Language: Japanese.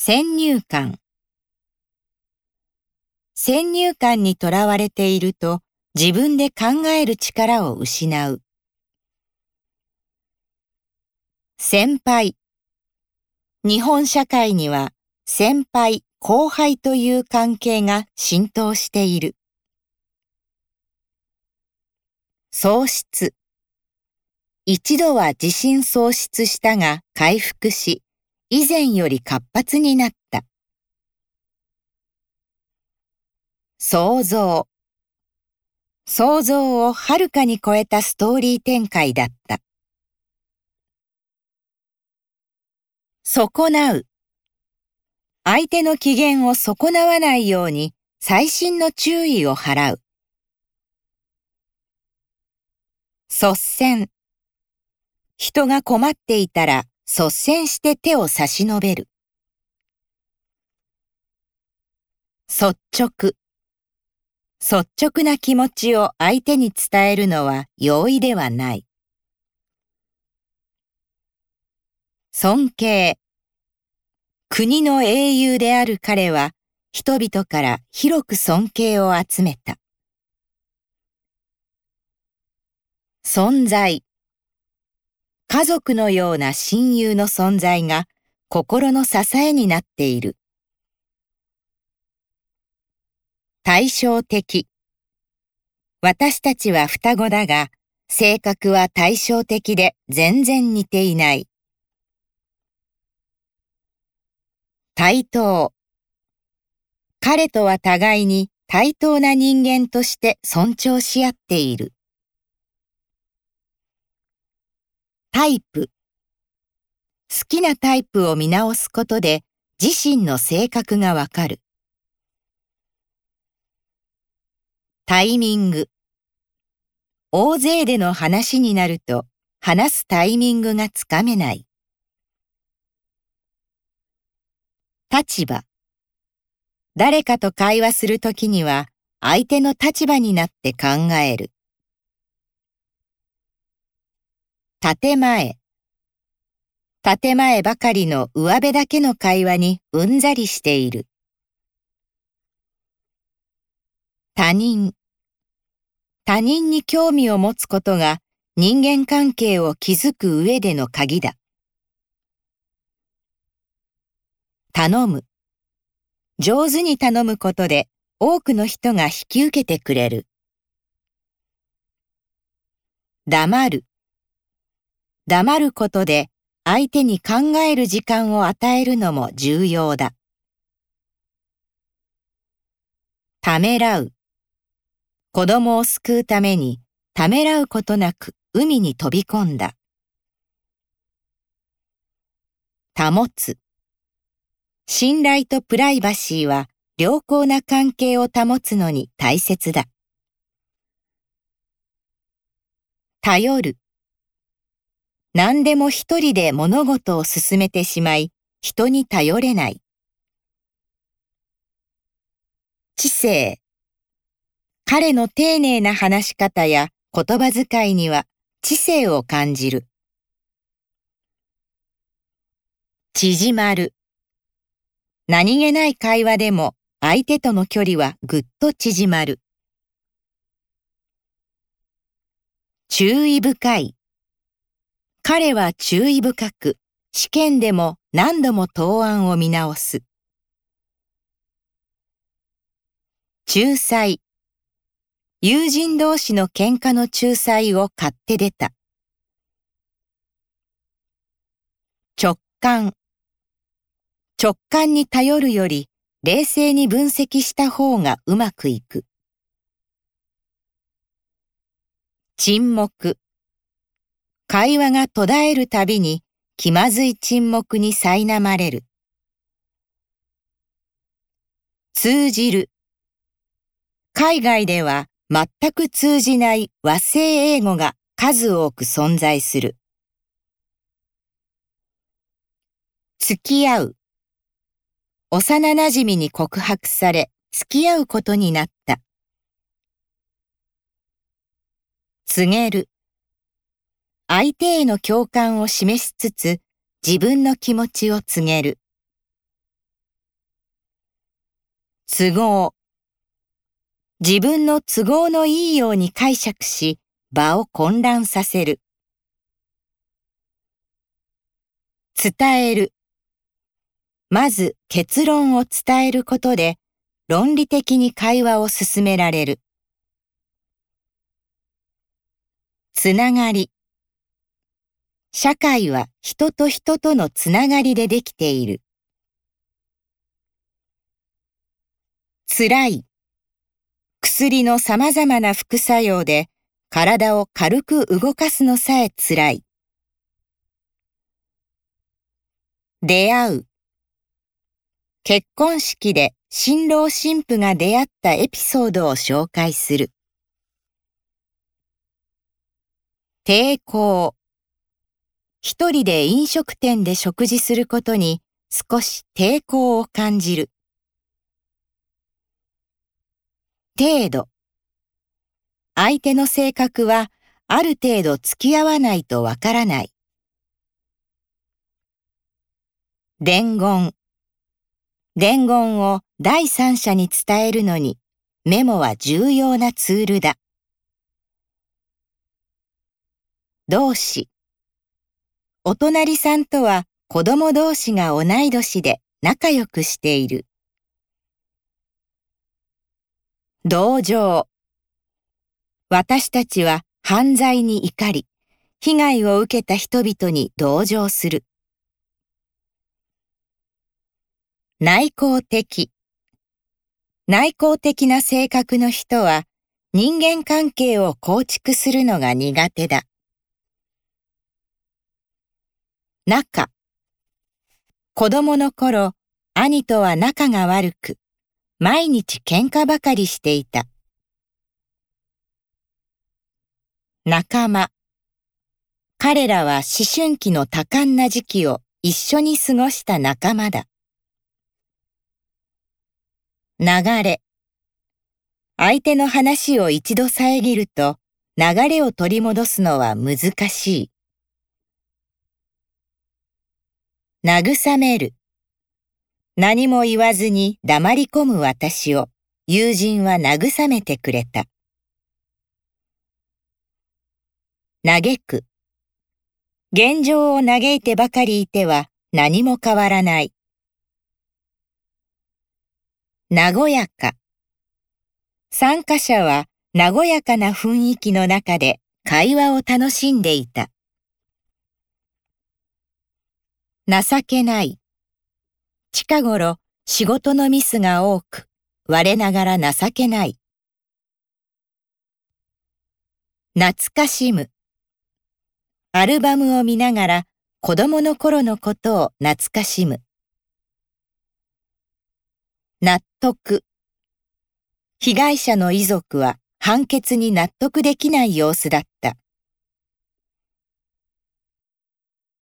先入観先入観にとらわれていると自分で考える力を失う。先輩日本社会には先輩後輩という関係が浸透している。喪失一度は自信喪失したが回復し、以前より活発になった。想像。想像をはるかに超えたストーリー展開だった。損なう。相手の機嫌を損なわないように細心の注意を払う。率先。人が困っていたら率先して手を差し伸べる。率直。率直な気持ちを相手に伝えるのは容易ではない。尊敬。国の英雄である彼は人々から広く尊敬を集めた。存在。家族のような親友の存在が心の支えになっている。対照的。私たちは双子だが、性格は対照的で全然似ていない。対等。彼とは互いに対等な人間として尊重し合っている。タイプ好きなタイプを見直すことで自身の性格がわかる。タイミング大勢での話になると話すタイミングがつかめない。立場誰かと会話するときには相手の立場になって考える。建前。建前ばかりの上辺だけの会話にうんざりしている。他人。他人に興味を持つことが人間関係を築く上での鍵だ。頼む。上手に頼むことで多くの人が引き受けてくれる。黙る。黙ることで相手に考える時間を与えるのも重要だ。ためらう。子供を救うためにためらうことなく海に飛び込んだ。保つ。信頼とプライバシーは良好な関係を保つのに大切だ。頼る。何でも一人で物事を進めてしまい、人に頼れない。知性。彼の丁寧な話し方や言葉遣いには知性を感じる。縮まる。何気ない会話でも相手との距離はぐっと縮まる。注意深い。彼は注意深く、試験でも何度も答案を見直す。仲裁。友人同士の喧嘩の仲裁を買って出た。直感。直感に頼るより冷静に分析した方がうまくいく。沈黙。会話が途絶えるたびに気まずい沈黙に苛まれる。通じる。海外では全く通じない和製英語が数多く存在する。付き合う。幼馴染に告白され付き合うことになった。告げる。相手への共感を示しつつ自分の気持ちを告げる。都合。自分の都合のいいように解釈し、場を混乱させる。伝える。まず結論を伝えることで、論理的に会話を進められる。つながり。社会は人と人とのつながりでできている。辛い。薬の様々な副作用で体を軽く動かすのさえ辛い。出会う。結婚式で新郎新婦が出会ったエピソードを紹介する。抵抗。一人で飲食店で食事することに少し抵抗を感じる。程度。相手の性格はある程度付き合わないとわからない。伝言。伝言を第三者に伝えるのにメモは重要なツールだ。同士。お隣さんとは子供同士が同い年で仲良くしている。同情。私たちは犯罪に怒り、被害を受けた人々に同情する。内向的。内向的な性格の人は人間関係を構築するのが苦手だ。仲。子供の頃、兄とは仲が悪く、毎日喧嘩ばかりしていた。仲間。彼らは思春期の多感な時期を一緒に過ごした仲間だ。流れ。相手の話を一度遮ると流れを取り戻すのは難しい。慰める。何も言わずに黙り込む私を友人は慰めてくれた。嘆く。現状を嘆いてばかりいては何も変わらない。和やか。参加者は和やかな雰囲気の中で会話を楽しんでいた。情けない。近頃仕事のミスが多く、我ながら情けない。懐かしむ。アルバムを見ながら子供の頃のことを懐かしむ。納得。被害者の遺族は判決に納得できない様子だった